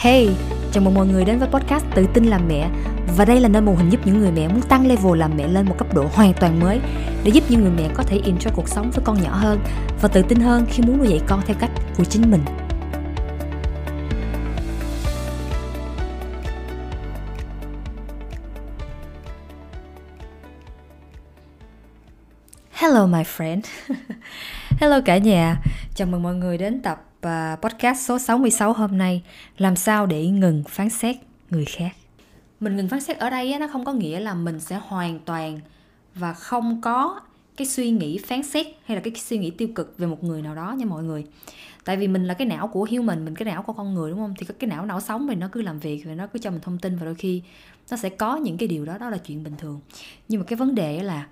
Hey, chào mừng mọi người đến với podcast Tự tin làm mẹ. Và đây là nơi mô hình giúp những người mẹ muốn tăng level làm mẹ lên một cấp độ hoàn toàn mới Để giúp những người mẹ có thể enjoy cuộc sống với con nhỏ hơn Và tự tin hơn khi muốn nuôi dạy con theo cách của chính mình. Hello my friend. Hello cả nhà. Chào mừng mọi người đến tập Uh, podcast số 66 hôm nay. Làm sao để ngừng phán xét người khác. Mình ngừng phán xét ở đây nó không có nghĩa là mình sẽ hoàn toàn và không có cái suy nghĩ phán xét hay là cái suy nghĩ tiêu cực về một người nào đó nha mọi người. Tại vì mình là cái não của human, mình cái não của con người, đúng không? Thì cái não não sống mình nó cứ làm việc và nó cứ cho mình thông tin và đôi khi nó sẽ có những cái điều đó đó là chuyện bình thường. Nhưng mà cái vấn đề là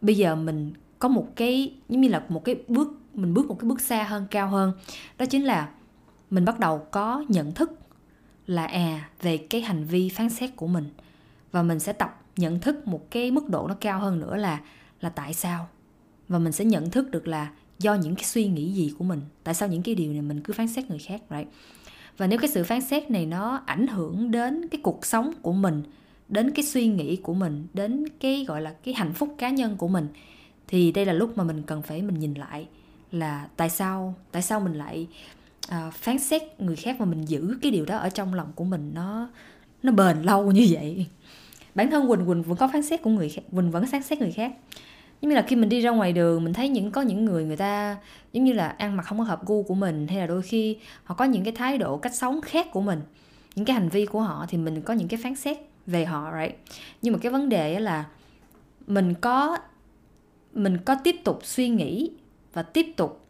bây giờ mình có một cái, giống như là một cái bước mình bước một cái bước xa hơn, cao hơn. Đó chính là mình bắt đầu có nhận thức là à về cái hành vi phán xét của mình. Và mình sẽ tập nhận thức một cái mức độ nó cao hơn nữa là là tại sao? Và mình sẽ nhận thức được là do những cái suy nghĩ gì của mình. Tại sao những cái điều này mình cứ phán xét người khác, right? và nếu cái sự phán xét này nó ảnh hưởng đến cái cuộc sống của mình, đến cái suy nghĩ của mình, đến cái, gọi là, cái hạnh phúc cá nhân của mình, thì đây là lúc mà mình cần phải mình nhìn lại là tại sao tại sao mình lại uh, phán xét người khác mà mình giữ cái điều đó ở trong lòng của mình nó nó bền lâu như vậy? Bản thân quỳnh quỳnh vẫn có phán xét của người khác quỳnh vẫn phán xét người khác. Giống như là khi mình đi ra ngoài đường mình thấy những có những người người ta giống như là ăn mặc không có hợp gu của mình hay là đôi khi họ có những cái thái độ cách sống khác của mình những cái hành vi của họ thì mình có những cái phán xét về họ right? Nhưng mà cái vấn đề là mình có mình có tiếp tục suy nghĩ và tiếp tục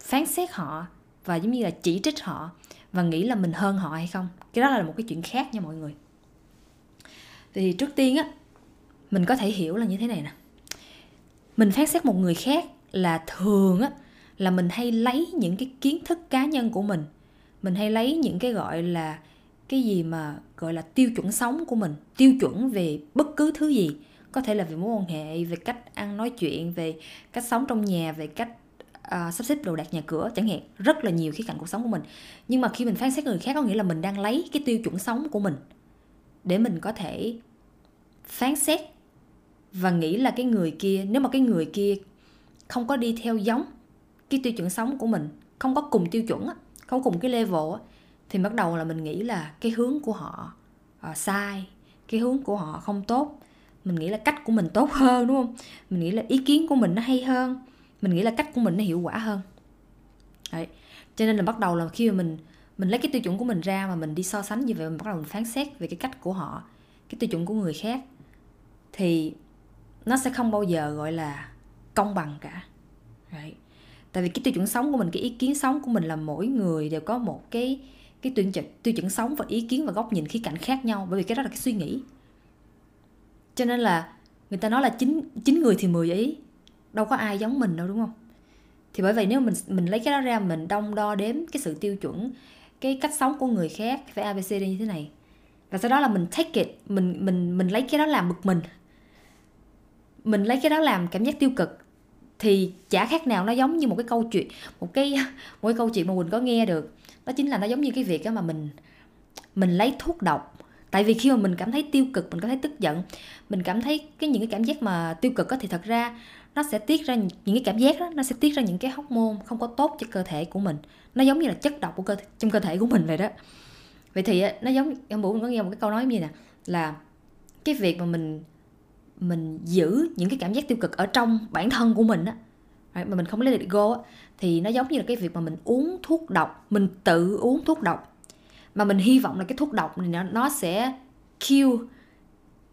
phán xét họ và giống như là chỉ trích họ và nghĩ là mình hơn họ hay không. Cái đó là một cái chuyện khác nha mọi người. Thì trước tiên á, mình có thể hiểu là như thế này nè. Mình phán xét một người khác là thường á, là mình hay lấy những cái kiến thức cá nhân của mình. Mình hay lấy những cái gọi là cái gì mà gọi là tiêu chuẩn sống của mình, tiêu chuẩn về bất cứ thứ gì có thể là về mối quan hệ về cách ăn nói chuyện về cách sống trong nhà về cách uh, sắp xếp đồ đạc nhà cửa chẳng hạn. Rất là nhiều khía cạnh cuộc sống của mình. Nhưng mà khi mình phán xét người khác có nghĩa là mình đang lấy cái tiêu chuẩn sống của mình để mình có thể phán xét và nghĩ là cái người kia nếu mà cái người kia không có đi theo giống cái tiêu chuẩn sống của mình không có cùng tiêu chuẩn không cùng cái level thì bắt đầu là mình nghĩ là cái hướng của họ uh, sai cái hướng của họ không tốt mình nghĩ là cách của mình tốt hơn, đúng không? Mình nghĩ là ý kiến của mình nó hay hơn. Mình nghĩ là cách của mình nó hiệu quả hơn. Đấy. cho nên là bắt đầu là khi mà mình mình lấy cái tiêu chuẩn của mình ra mà mình đi so sánh như vậy, mình bắt đầu mình phán xét về cái cách của họ, cái tiêu chuẩn của người khác, thì nó sẽ không bao giờ gọi là công bằng cả. Đấy. tại vì cái tiêu chuẩn sống của mình, cái ý kiến sống của mình là mỗi người đều có một cái cái tiêu chuẩn tiêu chuẩn sống và ý kiến và góc nhìn khía cạnh khác nhau. Bởi vì cái đó là cái suy nghĩ cho nên là người ta nói là chín chín người thì 10 ý đâu có ai giống mình đâu, đúng không? Thì bởi vậy nếu mình mình lấy cái đó ra, mình đông đo đếm cái sự tiêu chuẩn, cái cách sống của người khác phải abc như thế này. Và sau đó là mình take it, mình mình mình lấy cái đó làm bực mình. Mình lấy cái đó làm cảm giác tiêu cực. Thì chả khác nào nó giống như một cái câu chuyện, một cái một cái câu chuyện mà mình có nghe được. Đó chính là nó giống như cái việc mà mình mình lấy thuốc độc tại vì khi mà mình cảm thấy tiêu cực mình cảm thấy tức giận mình cảm thấy cái những cái cảm giác mà tiêu cực đó, thì thật ra nó sẽ tiết ra những cái cảm giác đó nó sẽ tiết ra những cái hóc môn không có tốt cho cơ thể của mình. Nó giống như là chất độc của cơ trong cơ thể của mình vậy đó. Vậy thì nó giống em bố mình có nghe một cái câu nói như nè là cái việc mà mình mình giữ những cái cảm giác tiêu cực ở trong bản thân của mình á mà mình không lấy it go á thì nó giống như là cái việc mà mình uống thuốc độc mình tự uống thuốc độc mà mình hy vọng là cái thuốc độc này nó, nó sẽ kill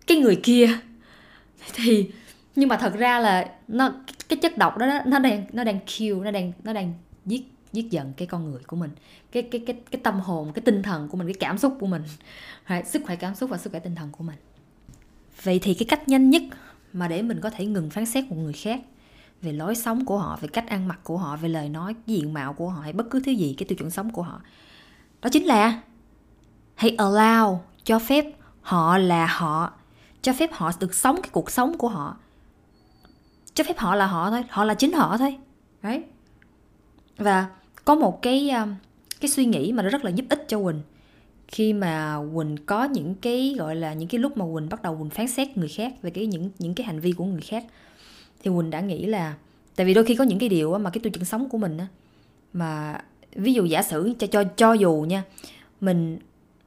cái người kia. Thì nhưng mà thật ra là nó cái chất độc đó nó đang nó đang kill nó đang nó đang giết giết giận cái con người của mình. Cái cái cái cái tâm hồn cái tinh thần của mình cái cảm xúc của mình. Right, sức khỏe cảm xúc và sức khỏe tinh thần của mình. Vậy thì cái cách nhanh nhất mà để mình có thể ngừng phán xét một người khác về lối sống của họ về cách ăn mặc của họ về lời nói diện mạo của họ hay bất cứ thứ gì cái tiêu chuẩn sống của họ đó chính là hãy allow cho phép họ là họ, cho phép họ được sống cái cuộc sống của họ. Cho phép họ là họ thôi, họ là chính họ thôi đấy và có một cái um, cái suy nghĩ mà nó rất là giúp ích cho quỳnh. Khi mà quỳnh có những cái, gọi là, những cái lúc mà quỳnh bắt đầu quỳnh phán xét người khác về cái những những cái hành vi của người khác, thì quỳnh đã nghĩ là, tại vì đôi khi có những cái điều mà cái tiêu chuẩn sống của mình á, mà ví dụ giả sử cho cho cho dù nha, mình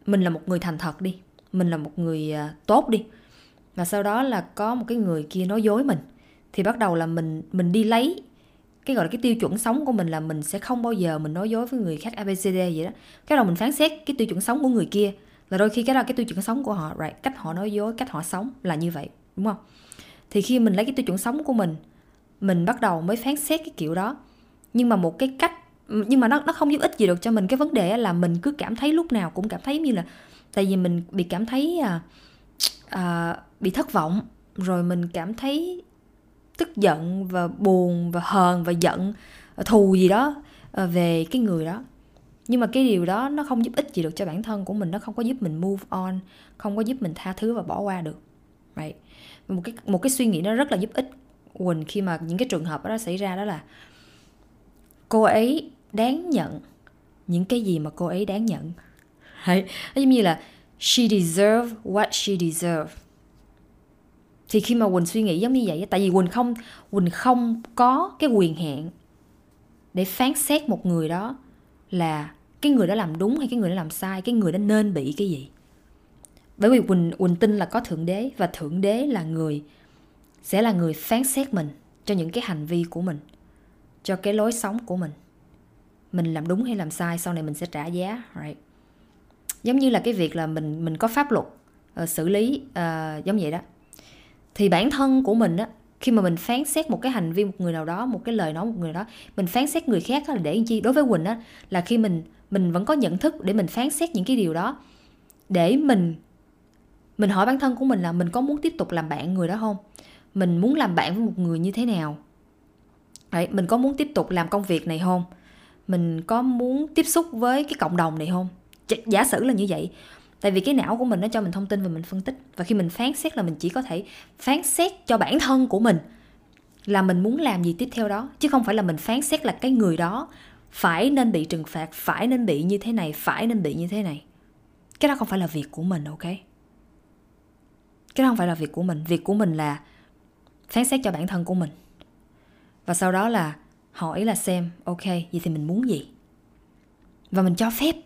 mình là một người thành thật đi. Mình là một người à, tốt đi. Và sau đó là có một cái người kia nói dối mình. Thì bắt đầu là mình mình đi lấy cái, gọi là, cái tiêu chuẩn sống của mình là mình sẽ không bao giờ mình nói dối với người khác abcd vậy đó. Cái đầu mình phán xét cái tiêu chuẩn sống của người kia là đôi khi cái đó cái tiêu chuẩn sống của họ, right? Cách họ nói dối, cách họ sống là như vậy, đúng không? Thì khi mình lấy cái tiêu chuẩn sống của mình mình bắt đầu mới phán xét cái kiểu đó. Nhưng mà một cái cách Ừ, nhưng mà nó nó không giúp ích gì được cho mình cái vấn đề là mình cứ cảm thấy lúc nào cũng cảm thấy như là tại vì mình bị cảm thấy à, à, bị thất vọng rồi mình cảm thấy tức giận và buồn và hờn và giận ờ, thù gì đó ờ, về cái người đó nhưng mà cái điều đó nó không giúp ích gì được cho bản thân của mình nó không có giúp mình move on không có giúp mình tha thứ và bỏ qua được right. một cái một cái suy nghĩ nó rất là giúp ích quỳnh khi mà những cái trường hợp đó xảy ra đó là cô ấy đáng nhận những cái gì mà cô ấy đáng nhận. Nó giống như là she deserve what she deserve. Thì khi mà quỳnh suy nghĩ giống như vậy tại vì quỳnh không quỳnh không có cái quyền hạn để phán xét một người đó là cái người đó làm đúng hay cái người đó làm sai cái người đó nên bị cái gì. Bởi vì quỳnh quỳnh tin là có thượng đế và thượng đế là người sẽ là người phán xét mình cho những cái hành vi của mình cho cái lối sống của mình mình làm đúng hay làm sai sau này mình sẽ trả giá right? Giống như là cái việc là mình mình có pháp luật uh, xử lý uh, giống vậy đó. Thì bản thân của mình á khi mà mình phán xét một cái hành vi một người nào đó một cái lời nói một người đó mình phán xét người khác là để làm chi? Đối với quỳnh á là khi mình mình vẫn có nhận thức để mình phán xét những cái điều đó để mình mình hỏi bản thân của mình là mình có muốn tiếp tục làm bạn người đó không? Mình muốn làm bạn với một người như thế nào? Đấy, mình có muốn tiếp tục làm công việc này không? Mình có muốn tiếp xúc với cái cộng đồng này không? Giả sử là như vậy, tại vì cái não của mình nó cho mình thông tin và mình phân tích. Và khi mình phán xét là mình chỉ có thể phán xét cho bản thân của mình là mình muốn làm gì tiếp theo đó, chứ không phải là mình phán xét là cái người đó phải nên bị trừng phạt, phải nên bị như thế này, phải nên bị như thế này. Cái đó không phải là việc của mình, ok? Cái đó không phải là việc của mình. Việc của mình là phán xét cho bản thân của mình. Và sau đó là hỏi là xem ok vậy thì mình muốn gì? Và mình cho phép.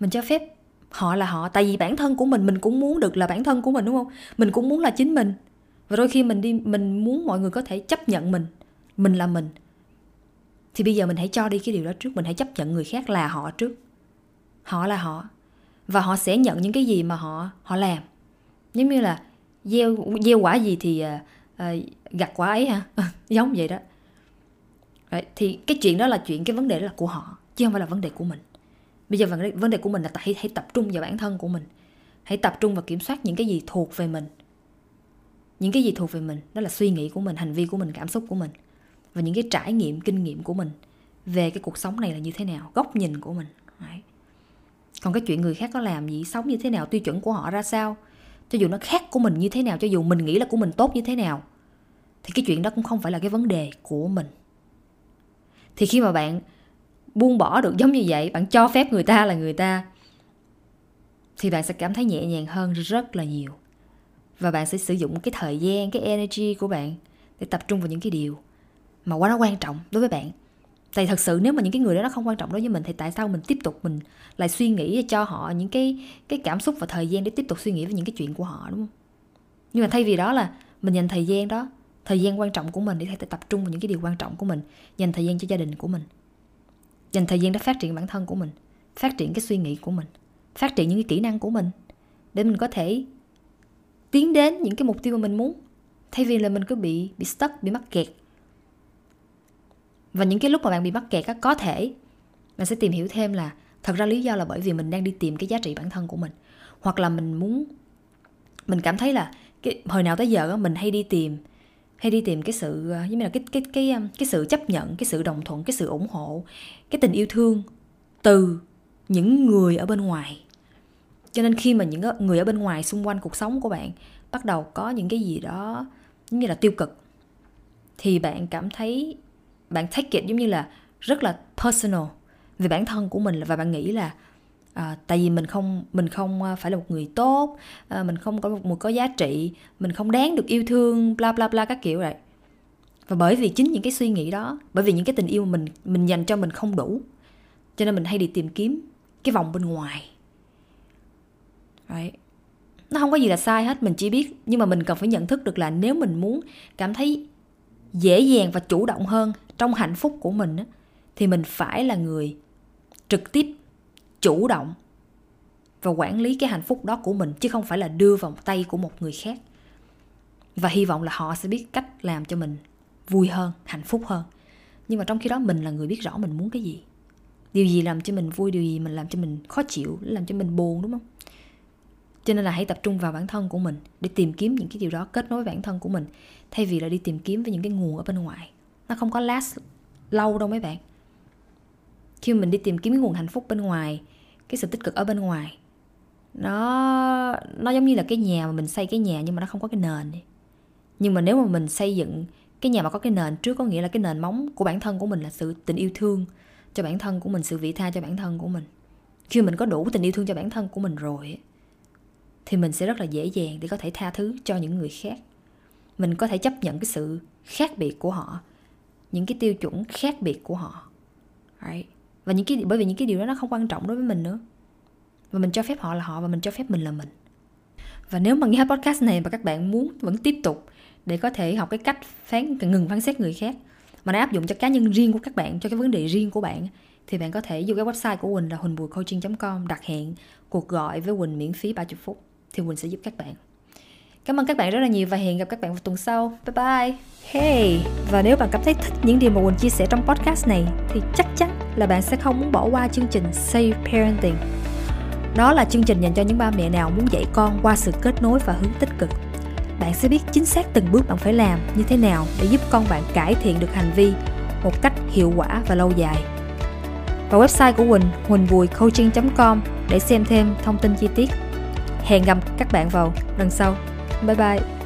Mình cho phép họ là họ tại vì bản thân của mình mình cũng muốn được là bản thân của mình đúng không? Mình cũng muốn là chính mình. Và đôi khi mình đi mình muốn mọi người có thể chấp nhận mình. Mình là mình. Thì bây giờ mình hãy cho đi cái điều đó trước. Mình hãy chấp nhận người khác là họ trước. Họ là họ. Và họ sẽ nhận những cái gì mà họ họ làm. Giống như là gieo gieo quả gì thì uh, gặt quả ấy ha giống vậy đó. Đấy, thì cái chuyện đó là chuyện cái vấn đề đó là của họ chứ không phải là vấn đề của mình. Bây giờ vấn đề, vấn đề của mình là hãy hãy tập trung vào bản thân của mình. Hãy tập trung vào kiểm soát những cái gì thuộc về mình. Những cái gì thuộc về mình đó là suy nghĩ của mình hành vi của mình cảm xúc của mình. Và những cái trải nghiệm kinh nghiệm của mình về cái cuộc sống này là như thế nào góc nhìn của mình. Đấy. còn cái chuyện người khác có làm gì sống như thế nào tiêu chuẩn của họ ra sao cho dù nó khác của mình như thế nào cho dù mình nghĩ là của mình tốt như thế nào thì cái chuyện đó cũng không phải là cái vấn đề của mình thì khi mà bạn buông bỏ được giống như vậy, bạn cho phép người ta là người ta, thì bạn sẽ cảm thấy nhẹ nhàng hơn rất là nhiều. Và bạn sẽ sử dụng cái thời gian, cái energy của bạn để tập trung vào những cái điều mà quá nó quan trọng đối với bạn. Tại thật sự nếu mà những cái người đó nó không quan trọng đối với mình, thì tại sao mình tiếp tục mình lại suy nghĩ cho họ những cái cái cảm xúc và thời gian để tiếp tục suy nghĩ về những cái chuyện của họ, đúng không? Nhưng mà thay vì đó là mình dành thời gian đó thời gian quan trọng của mình để tập trung vào những cái điều quan trọng của mình, dành thời gian cho gia đình của mình, dành thời gian để phát triển bản thân của mình, phát triển cái suy nghĩ của mình, phát triển những cái kỹ năng của mình để mình có thể tiến đến những cái mục tiêu mà mình muốn, thay vì là mình cứ bị bị stuck, bị mắc kẹt. Và những cái lúc mà bạn bị mắc kẹt á, có thể bạn sẽ tìm hiểu thêm là thật ra lý do là bởi vì mình đang đi tìm cái giá trị bản thân của mình, hoặc là mình muốn, mình cảm thấy là cái, hồi nào tới giờ á, mình hay đi tìm hay đi tìm cái sự ờ, giống như là cái cái cái um, cái sự chấp nhận, cái sự đồng thuận, cái sự ủng hộ, cái tình yêu thương từ những người ở bên ngoài. Cho nên khi mà những ờ, người ở bên ngoài xung quanh cuộc sống của bạn bắt đầu có những cái gì đó giống như là tiêu cực, thì bạn cảm thấy, bạn take it giống như là rất là personal về bản thân của mình và bạn nghĩ là à, tại vì mình không mình không à, phải là một người tốt à, mình không có một người có giá trị mình không đáng được yêu thương bla bla bla các kiểu vậy và bởi vì chính những cái suy nghĩ đó bởi vì những cái tình yêu mình mình dành cho mình không đủ cho nên mình hay đi tìm kiếm cái vòng bên ngoài right. nó không có gì là sai hết mình chỉ biết nhưng mà mình cần phải nhận thức được là nếu mình muốn cảm thấy dễ dàng và chủ động hơn trong hạnh phúc của mình thì mình phải là người trực tiếp chủ động và quản lý cái hạnh phúc đó của mình, chứ không phải là đưa vào tay của một người khác. Và hy vọng là họ sẽ biết cách làm cho mình vui hơn, hạnh phúc hơn. Nhưng mà trong khi đó mình là người biết rõ mình muốn cái gì. Điều gì làm cho mình vui, điều gì mình làm cho mình khó chịu làm cho mình buồn, đúng không? Cho nên là hãy tập trung vào bản thân của mình để tìm kiếm những cái điều đó kết nối với bản thân của mình. Thay vì là đi tìm kiếm với những cái nguồn ở bên ngoài. Nó không có last lâu đâu mấy bạn khi mình đi tìm kiếm cái nguồn hạnh phúc bên ngoài, cái sự tích cực ở bên ngoài. Nó nó giống như là cái nhà mà mình xây cái nhà nhưng mà nó không có cái nền nhưng mà nếu mà mình xây dựng cái nhà mà có cái nền trước có nghĩa là cái nền móng của bản thân của mình là sự tình yêu thương cho bản thân của mình, sự vị tha cho bản thân của mình. Khi mình có đủ tình yêu thương cho bản thân của mình rồi thì mình sẽ rất là dễ dàng để có thể tha thứ cho những người khác. Mình có thể chấp nhận cái sự khác biệt của họ, những cái tiêu chuẩn khác biệt của họ. Right và những cái, bởi vì những cái điều đó nó không quan trọng đối với mình nữa và mình cho phép họ là họ và mình cho phép mình là mình và nếu mà nghe podcast này và các bạn muốn vẫn tiếp tục để có thể học cái cách phán, ngừng phán xét người khác, mà nó áp dụng cho cá nhân riêng của các bạn, cho cái vấn đề riêng của bạn thì bạn có thể vô cái website của Quỳnh là huỳnhbùicoaching.com đặt hẹn, cuộc gọi với Quỳnh miễn phí 30 phút, thì Quỳnh sẽ giúp các bạn. Cảm ơn các bạn rất là nhiều và hẹn gặp các bạn vào tuần sau. Bye bye. Hey, và nếu bạn cảm thấy thích những điều mà Quỳnh chia sẻ trong podcast này thì chắc chắn là bạn sẽ không muốn bỏ qua chương trình Safe Parenting. Đó là chương trình dành cho những ba mẹ nào muốn dạy con qua sự kết nối và hướng tích cực bạn sẽ biết chính xác từng bước bạn phải làm như thế nào để giúp con bạn cải thiện được hành vi một cách hiệu quả và lâu dài. Và website của Quỳnh, huỳnhvùicoaching.com để xem thêm thông tin chi tiết. Hẹn gặp các bạn vào lần sau. Bye bye!